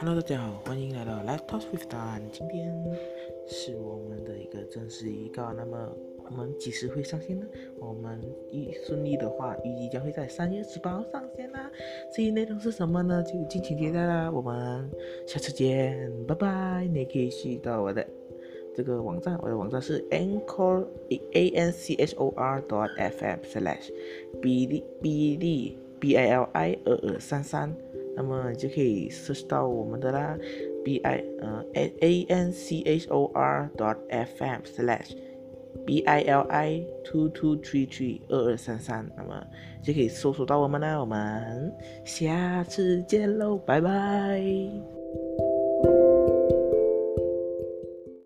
Hello，大家好，欢迎来到 Live Talk with Dan。今天是我们的一个正式预告。那么我们几时会上线呢？我们预顺利的话，预计将会在三月十八号上线啦。至于内容是什么呢？就敬请期待啦。我们下次见，拜拜。你可以去到我的这个网站，我的网站是 anchor a n c h o r dot f m slash b i l i b i l i 二二三三。那么就可以搜到我们的啦，b i 呃 a a n c h o r dot f m slash b i l i two two three three 二二三三，那么就可以搜索到我们啦。我们下次见喽，拜拜。